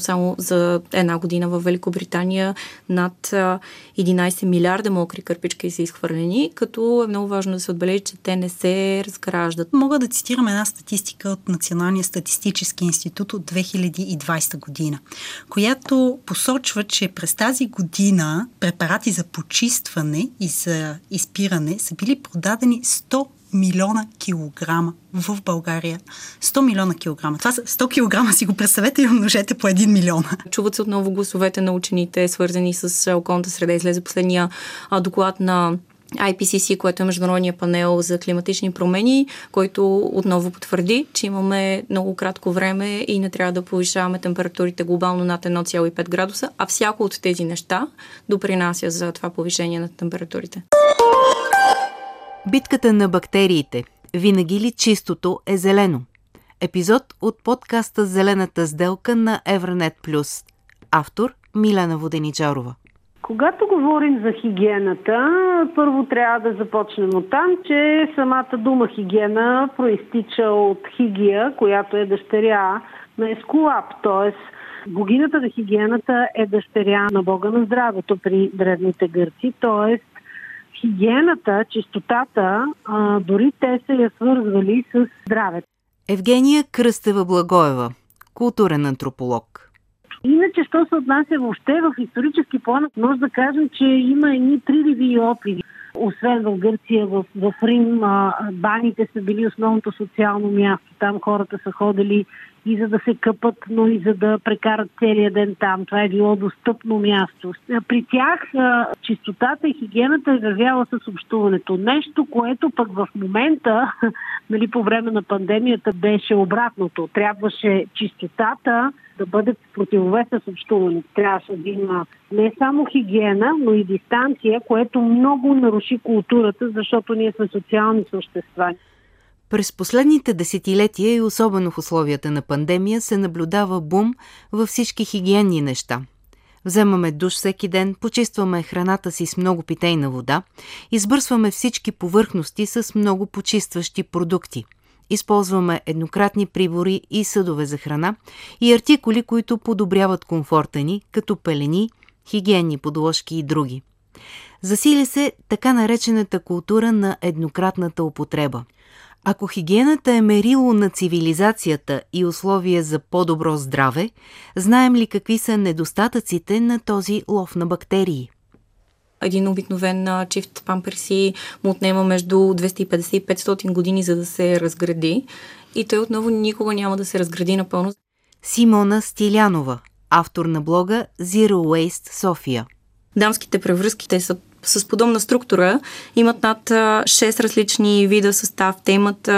Само за една година в Великобритания над 11 милиарда мокри кърпички са изхвърлени, като е много важно да се отбележи, че те не се разграждат. Мога да цитирам една статистика от Националния статистически институт от 2020 година, която посочва, че през тази година препарати за почистване и за изпиране са били продадени 100 милиона килограма в България. 100 милиона килограма. Това са 100 килограма, си го представете и умножете по 1 милион. Чуват се отново гласовете на учените, свързани с околната среда. Излезе последния доклад на IPCC, което е Международния панел за климатични промени, който отново потвърди, че имаме много кратко време и не трябва да повишаваме температурите глобално над 1,5 градуса, а всяко от тези неща допринася за това повишение на температурите. Битката на бактериите. Винаги ли чистото е зелено? Епизод от подкаста Зелената сделка на Евранет Плюс. Автор Милена Воденичарова. Когато говорим за хигиената, първо трябва да започнем от там, че самата дума хигиена проистича от хигия, която е дъщеря на Ескулап, т.е. богинята на хигиената е дъщеря на Бога на здравето при древните гърци, т.е хигиената, чистотата, а, дори те са я свързвали с здравето. Евгения Кръстева Благоева, културен антрополог. Иначе, що се отнася въобще в исторически план, може да кажем, че има едни приливи опити. Освен в Гърция, в, в Рим, а, баните са били основното социално място. Там хората са ходили и за да се къпат, но и за да прекарат целия ден там. Това е било достъпно място. При тях чистотата и хигиената е вървяла с общуването. Нещо, което пък в момента, нали, по време на пандемията, беше обратното. Трябваше чистотата да бъде в противовес с общуването. Трябваше да има не само хигиена, но и дистанция, което много наруши културата, защото ние сме социални същества. През последните десетилетия и особено в условията на пандемия се наблюдава бум във всички хигиенни неща. Вземаме душ всеки ден, почистваме храната си с много питейна вода, избърсваме всички повърхности с много почистващи продукти. Използваме еднократни прибори и съдове за храна и артикули, които подобряват комфорта ни, като пелени, хигиенни подложки и други. Засили се така наречената култура на еднократната употреба – ако хигиената е мерило на цивилизацията и условие за по-добро здраве, знаем ли какви са недостатъците на този лов на бактерии? Един обикновен чифт памперси му отнема между 250 и 500 години, за да се разгради. И той отново никога няма да се разгради напълно. Симона Стилянова, автор на блога Zero Waste София. Дамските превръзки, те са с подобна структура имат над 6 различни вида състав. Те имат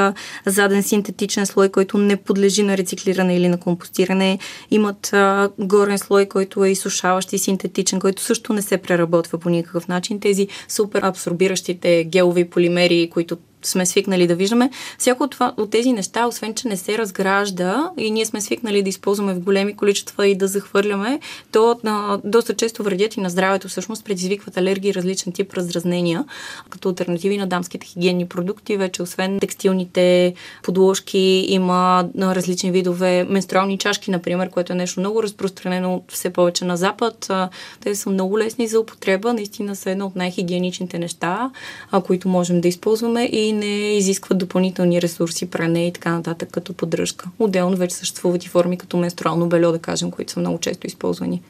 заден синтетичен слой, който не подлежи на рециклиране или на компостиране. Имат горен слой, който е изсушаващ и синтетичен, който също не се преработва по никакъв начин. Тези супер абсорбиращите гелови полимери, които сме свикнали да виждаме. Всяко от, от тези неща, освен че не се разгражда и ние сме свикнали да използваме в големи количества и да захвърляме, то а, доста често вредят и на здравето, всъщност предизвикват алергии различен тип раздразнения. Като альтернативи на дамските хигиенни продукти, вече освен текстилните подложки, има на различни видове менструални чашки, например, което е нещо много разпространено все повече на Запад. Те са много лесни за употреба, наистина са едно от най-хигиеничните неща, които можем да използваме и не изискват допълнителни ресурси, пране и така нататък като поддръжка. Отделно вече съществуват и форми като менструално бельо, да кажем, които са много често използвани.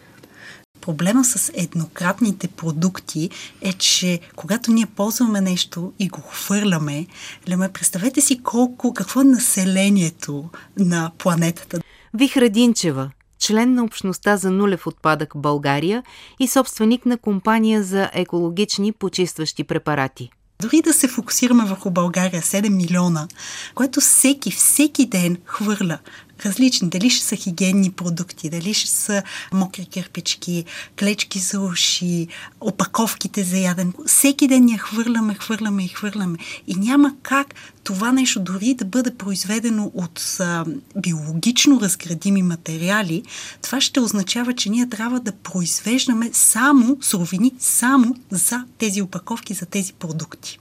Проблема с еднократните продукти е, че когато ние ползваме нещо и го хвърляме, леме, представете си колко, какво е населението на планетата. Вихра Динчева, член на общността за нулев отпадък България и собственик на компания за екологични почистващи препарати. Дори да се фокусираме върху България, 7 милиона, което всеки, всеки ден хвърля различни. Дали ще са хигиенни продукти, дали ще са мокри кирпички, клечки за уши, опаковките за яден. Всеки ден я хвърляме, хвърляме и хвърляме. И няма как това нещо дори да бъде произведено от а, биологично разградими материали, това ще означава, че ние трябва да произвеждаме само суровини, само за тези опаковки, за тези продукти.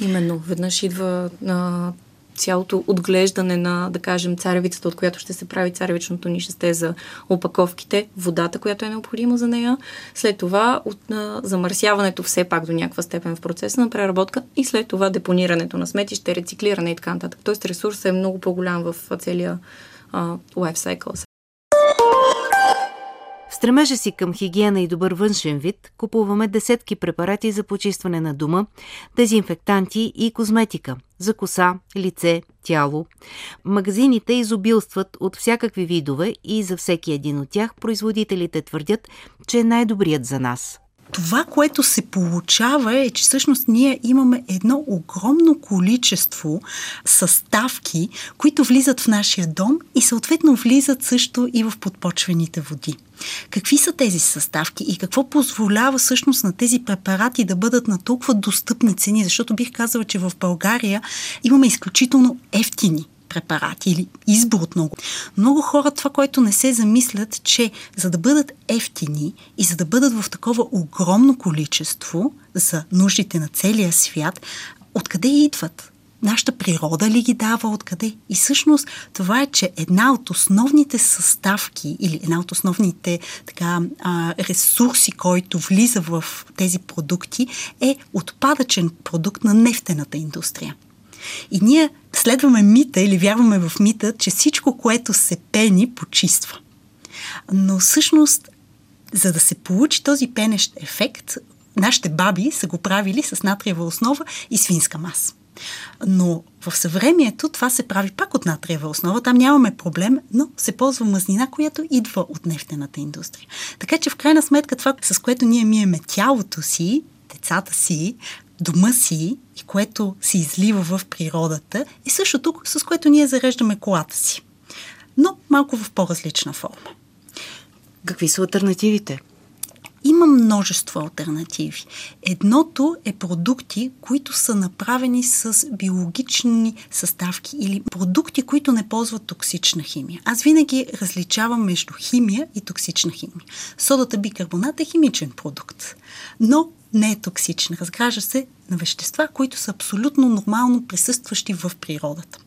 Именно, веднъж идва а, цялото отглеждане на, да кажем, царевицата, от която ще се прави царевичното нишесте за опаковките, водата, която е необходима за нея, след това от а, замърсяването все пак до някаква степен в процеса на преработка и след това депонирането на сметище, рециклиране и така нататък. Тоест ресурсът е много по-голям в целия лайфсайкъл. Стремежа си към хигиена и добър външен вид купуваме десетки препарати за почистване на дума, дезинфектанти и козметика за коса, лице, тяло. Магазините изобилстват от всякакви видове и за всеки един от тях производителите твърдят, че е най-добрият за нас – това, което се получава е, че всъщност ние имаме едно огромно количество съставки, които влизат в нашия дом и съответно влизат също и в подпочвените води. Какви са тези съставки и какво позволява всъщност на тези препарати да бъдат на толкова достъпни цени? Защото бих казала, че в България имаме изключително ефтини препарати или избор от много. Много хора това, което не се замислят, че за да бъдат ефтини и за да бъдат в такова огромно количество за нуждите на целия свят, откъде идват? Нашата природа ли ги дава, откъде? И всъщност това е, че една от основните съставки или една от основните така, ресурси, който влиза в тези продукти е отпадъчен продукт на нефтената индустрия. И ние следваме мита или вярваме в мита, че всичко, което се пени, почиства. Но всъщност, за да се получи този пенещ ефект, нашите баби са го правили с натриева основа и свинска маса. Но в съвремието това се прави пак от натриева основа, там нямаме проблем, но се ползва мазнина, която идва от нефтената индустрия. Така че в крайна сметка това, с което ние миеме тялото си, децата си, дома си и което се излива в природата, е същото, с което ние зареждаме колата си. Но малко в по-различна форма. Какви са альтернативите? Има множество альтернативи. Едното е продукти, които са направени с биологични съставки или продукти, които не ползват токсична химия. Аз винаги различавам между химия и токсична химия. Содата бикарбонат е химичен продукт, но не е токсична. Разгражда се на вещества, които са абсолютно нормално присъстващи в природата.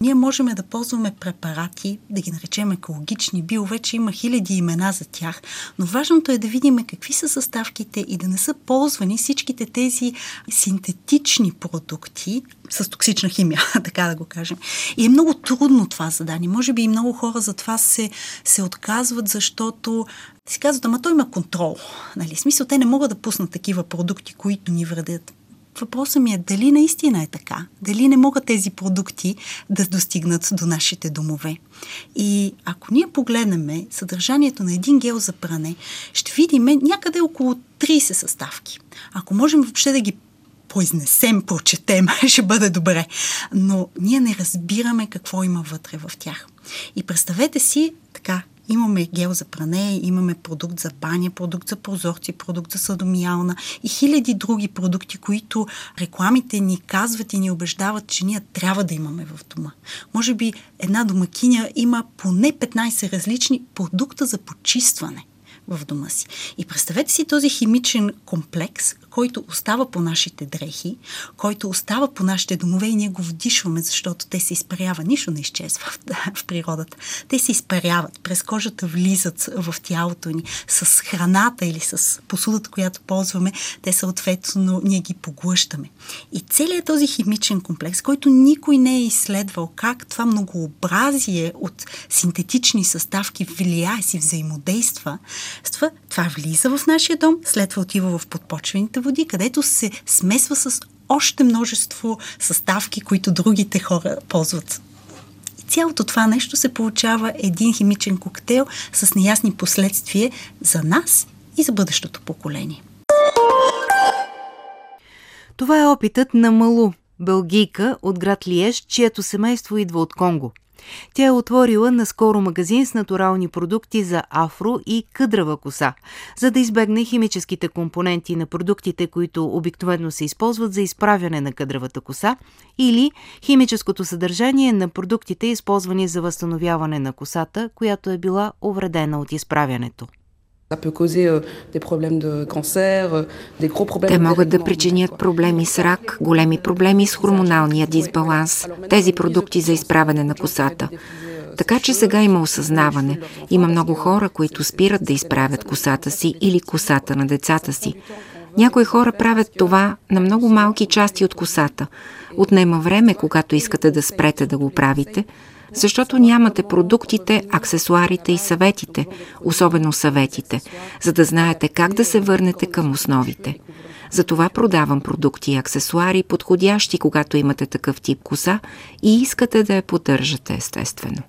Ние можем да ползваме препарати, да ги наречем екологични, био, вече има хиляди имена за тях, но важното е да видим какви са съставките и да не са ползвани всичките тези синтетични продукти с токсична химия, така да го кажем. И е много трудно това задание. Може би и много хора за това се, се отказват, защото си казват, ама той има контрол. Нали? Смисъл, те не могат да пуснат такива продукти, които ни вредят. Въпросът ми е дали наистина е така, дали не могат тези продукти да достигнат до нашите домове. И ако ние погледнем съдържанието на един гел за пране, ще видим някъде около 30 съставки. Ако можем въобще да ги произнесем, прочетем, ще бъде добре. Но ние не разбираме какво има вътре в тях. И представете си така, Имаме гел за пране, имаме продукт за баня, продукт за прозорци, продукт за съдомиална и хиляди други продукти, които рекламите ни казват и ни убеждават, че ние трябва да имаме в дома. Може би една домакиня има поне 15 различни продукта за почистване в дома си. И представете си този химичен комплекс, който остава по нашите дрехи, който остава по нашите домове и ние го вдишваме, защото те се изпаряват. Нищо не изчезва в, в природата. Те се изпаряват, през кожата влизат в тялото ни. С храната или с посудата, която ползваме, те съответно ние ги поглъщаме. И целият този химичен комплекс, който никой не е изследвал как това многообразие от синтетични съставки влияе си взаимодейства, това влиза в нашия дом, след това отива в подпочвените води, където се смесва с още множество съставки, които другите хора ползват. И цялото това нещо се получава един химичен коктейл с неясни последствия за нас и за бъдещото поколение. Това е опитът на Малу, бългийка от град Лиеж, чието семейство идва от Конго – Тя е отворила наскоро магазин с натурални продукти за афро и къдрава коса, за да избегне химическите компоненти на продуктите, които обикновено се използват за изправяне на къдравата коса, или химическото съдържание на продуктите, използвани за възстановяване на косата, която е била увредена от изправянето. Euh, euh, Те могат да причинят проблеми с рак, големи проблеми с хормоналния дисбаланс, тези продукти за изправяне на косата. Така че сега има осъзнаване. Има много хора, които спират да изправят косата си или косата на децата си. Някои хора правят това на много малки части от косата. Отнема време, когато искате да спрете да го правите, защото нямате продуктите, аксесуарите и съветите, особено съветите, за да знаете как да се върнете към основите. Затова продавам продукти и аксесуари, подходящи, когато имате такъв тип коса и искате да я поддържате естествено.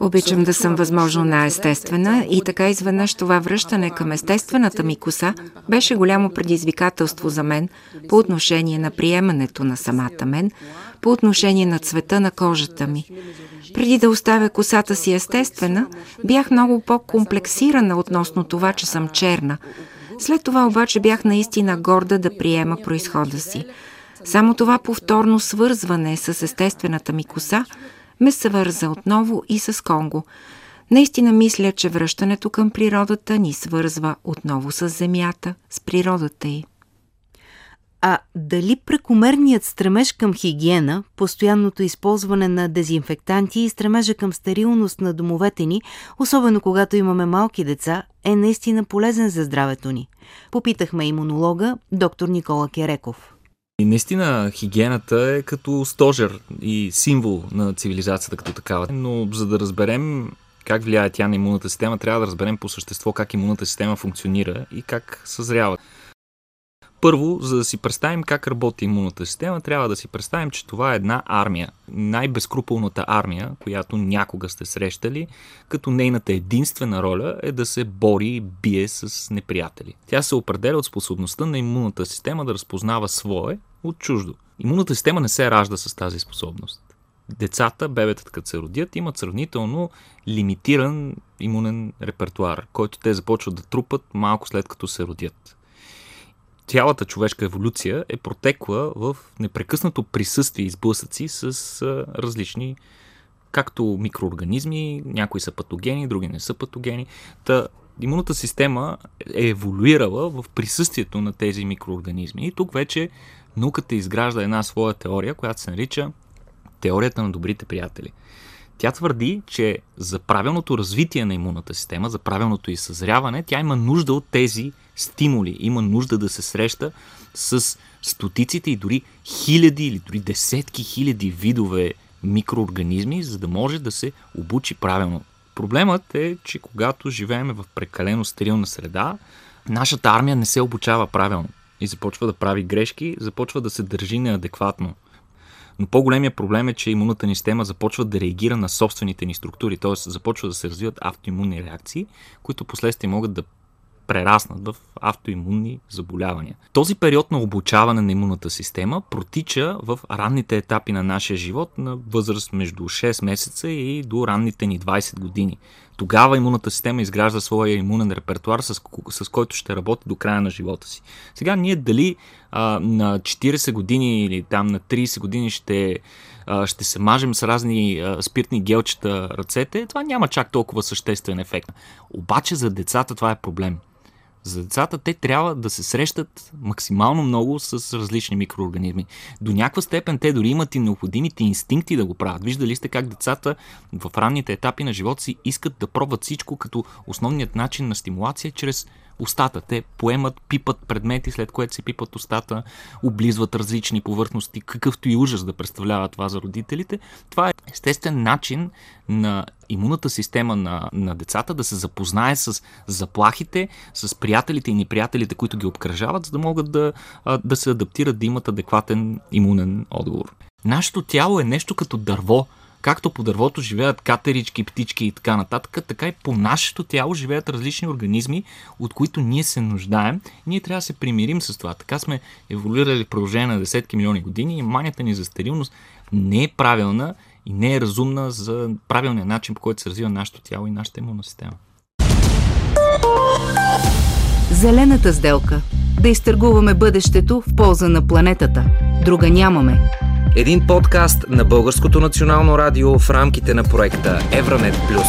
Обичам да съм възможно най-естествена и така изведнъж това връщане към естествената ми коса беше голямо предизвикателство за мен по отношение на приемането на самата мен, по отношение на цвета на кожата ми. Преди да оставя косата си естествена, бях много по-комплексирана относно това, че съм черна. След това обаче бях наистина горда да приема происхода си. Само това повторно свързване с естествената ми коса ме съвърза отново и с Конго. Наистина мисля, че връщането към природата ни свързва отново с земята, с природата й. А дали прекомерният стремеж към хигиена, постоянното използване на дезинфектанти и стремежа към стерилност на домовете ни, особено когато имаме малки деца, е наистина полезен за здравето ни? Попитахме имунолога доктор Никола Кереков. И наистина хигиената е като стожер и символ на цивилизацията като такава. Но за да разберем как влияе тя на имунната система, трябва да разберем по същество как имунната система функционира и как съзрява. Първо, за да си представим как работи имунната система, трябва да си представим, че това е една армия. Най-безкруполната армия, която някога сте срещали, като нейната единствена роля е да се бори и бие с неприятели. Тя се определя от способността на имунната система да разпознава свое от чуждо. Имунната система не се ражда с тази способност. Децата, бебетата, като се родят, имат сравнително лимитиран имунен репертуар, който те започват да трупат малко след като се родят цялата човешка еволюция е протекла в непрекъснато присъствие и сблъсъци с различни както микроорганизми, някои са патогени, други не са патогени. Та имунната система е еволюирала в присъствието на тези микроорганизми. И тук вече науката изгражда една своя теория, която се нарича теорията на добрите приятели. Тя твърди, че за правилното развитие на имунната система, за правилното и съзряване, тя има нужда от тези стимули, има нужда да се среща с стотиците и дори хиляди или дори десетки хиляди видове микроорганизми, за да може да се обучи правилно. Проблемът е, че когато живеем в прекалено стерилна среда, нашата армия не се обучава правилно и започва да прави грешки, започва да се държи неадекватно. Но по-големия проблем е, че имунната ни система започва да реагира на собствените ни структури, т.е. започва да се развиват автоимунни реакции, които последствие могат да прераснат в автоимунни заболявания. Този период на обучаване на имунната система протича в ранните етапи на нашия живот на възраст между 6 месеца и до ранните ни 20 години. Тогава имунната система изгражда своя имунен репертуар, с, с който ще работи до края на живота си. Сега ние дали а, на 40 години или там на 30 години ще, а, ще се мажем с разни а, спиртни гелчета ръцете, това няма чак толкова съществен ефект. Обаче за децата това е проблем. За децата те трябва да се срещат максимално много с различни микроорганизми. До някаква степен те дори имат и необходимите инстинкти да го правят. Виждали сте как децата в ранните етапи на живота си искат да пробват всичко, като основният начин на стимулация е чрез устата. Те поемат, пипат предмети, след което се пипат устата, облизват различни повърхности, какъвто и ужас да представлява това за родителите. Това е естествен начин на имунната система на, на децата да се запознае с заплахите, с приятелите и неприятелите, които ги обкръжават, за да могат да, да се адаптират, да имат адекватен имунен отговор. Нашето тяло е нещо като дърво, както по дървото живеят катерички, птички и така нататък, така и по нашето тяло живеят различни организми, от които ние се нуждаем. Ние трябва да се примирим с това. Така сме еволюирали в продължение на десетки милиони години и манията ни за стерилност не е правилна и не е разумна за правилния начин, по който се развива нашето тяло и нашата имунна система. Зелената сделка. Да изтъргуваме бъдещето в полза на планетата. Друга нямаме. Един подкаст на Българското национално радио в рамките на проекта Евранет Плюс.